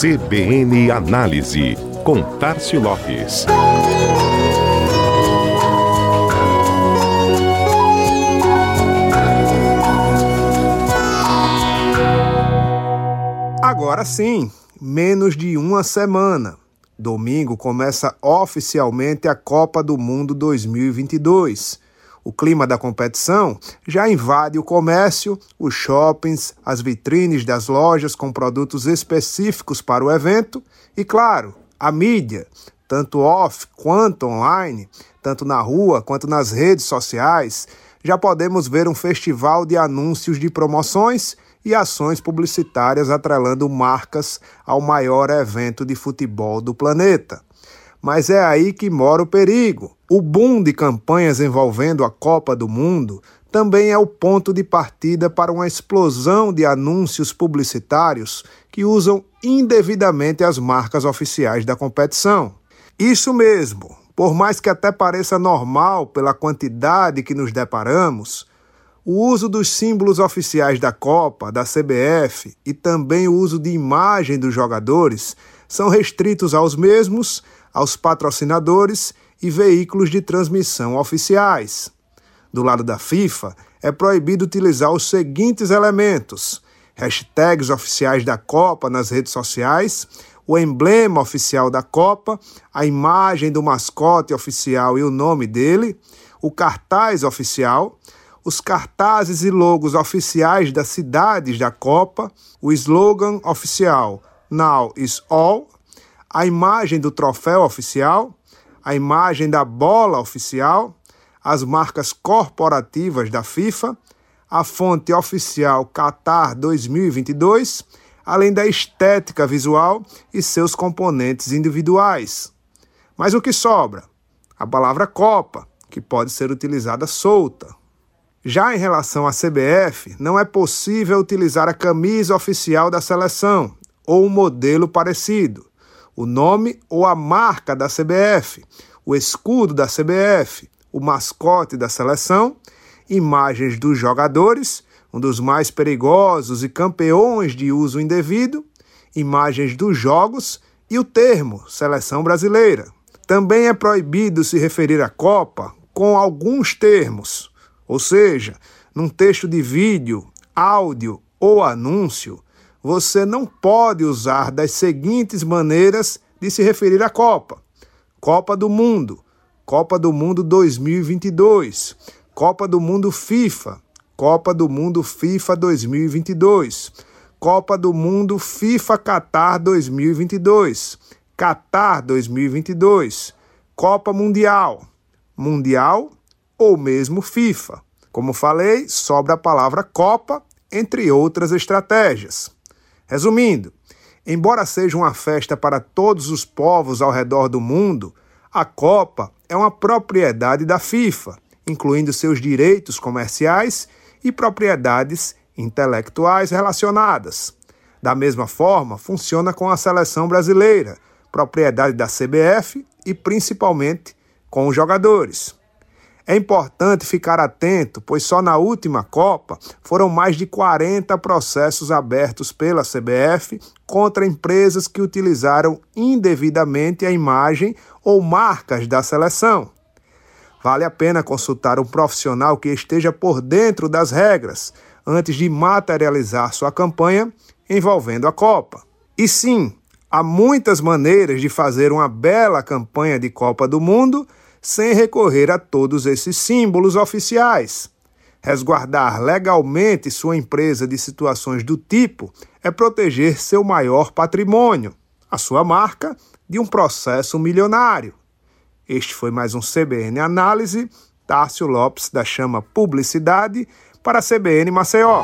CBN Análise, com Tarcio Lopes. Agora sim, menos de uma semana. Domingo começa oficialmente a Copa do Mundo 2022. O clima da competição já invade o comércio, os shoppings, as vitrines das lojas com produtos específicos para o evento e, claro, a mídia, tanto off quanto online, tanto na rua quanto nas redes sociais. Já podemos ver um festival de anúncios de promoções e ações publicitárias atrelando marcas ao maior evento de futebol do planeta. Mas é aí que mora o perigo. O boom de campanhas envolvendo a Copa do Mundo também é o ponto de partida para uma explosão de anúncios publicitários que usam indevidamente as marcas oficiais da competição. Isso mesmo, por mais que até pareça normal pela quantidade que nos deparamos, o uso dos símbolos oficiais da Copa, da CBF e também o uso de imagem dos jogadores são restritos aos mesmos aos patrocinadores e veículos de transmissão oficiais. Do lado da FIFA, é proibido utilizar os seguintes elementos: hashtags oficiais da Copa nas redes sociais, o emblema oficial da Copa, a imagem do mascote oficial e o nome dele, o cartaz oficial, os cartazes e logos oficiais das cidades da Copa, o slogan oficial Now is All, a imagem do troféu oficial, a imagem da bola oficial, as marcas corporativas da FIFA, a fonte oficial Qatar 2022, além da estética visual e seus componentes individuais. Mas o que sobra? A palavra Copa, que pode ser utilizada solta. Já em relação à CBF, não é possível utilizar a camisa oficial da seleção ou um modelo parecido o nome ou a marca da CBF, o escudo da CBF, o mascote da seleção, imagens dos jogadores, um dos mais perigosos e campeões de uso indevido, imagens dos jogos e o termo seleção brasileira. Também é proibido se referir à Copa com alguns termos, ou seja, num texto de vídeo, áudio ou anúncio, você não pode usar das seguintes maneiras de se referir à Copa: Copa do Mundo, Copa do Mundo 2022, Copa do Mundo FIFA, Copa do Mundo FIFA 2022, Copa do Mundo FIFA Qatar 2022, Qatar 2022, Copa Mundial, Mundial ou mesmo FIFA. Como falei, sobra a palavra Copa, entre outras estratégias. Resumindo, embora seja uma festa para todos os povos ao redor do mundo, a Copa é uma propriedade da FIFA, incluindo seus direitos comerciais e propriedades intelectuais relacionadas. Da mesma forma, funciona com a seleção brasileira, propriedade da CBF e principalmente com os jogadores. É importante ficar atento, pois só na última Copa foram mais de 40 processos abertos pela CBF contra empresas que utilizaram indevidamente a imagem ou marcas da seleção. Vale a pena consultar um profissional que esteja por dentro das regras antes de materializar sua campanha envolvendo a Copa. E sim, há muitas maneiras de fazer uma bela campanha de Copa do Mundo sem recorrer a todos esses símbolos oficiais. Resguardar legalmente sua empresa de situações do tipo é proteger seu maior patrimônio, a sua marca, de um processo milionário. Este foi mais um CBN Análise. Tárcio Lopes da Chama Publicidade para a CBN Maceió.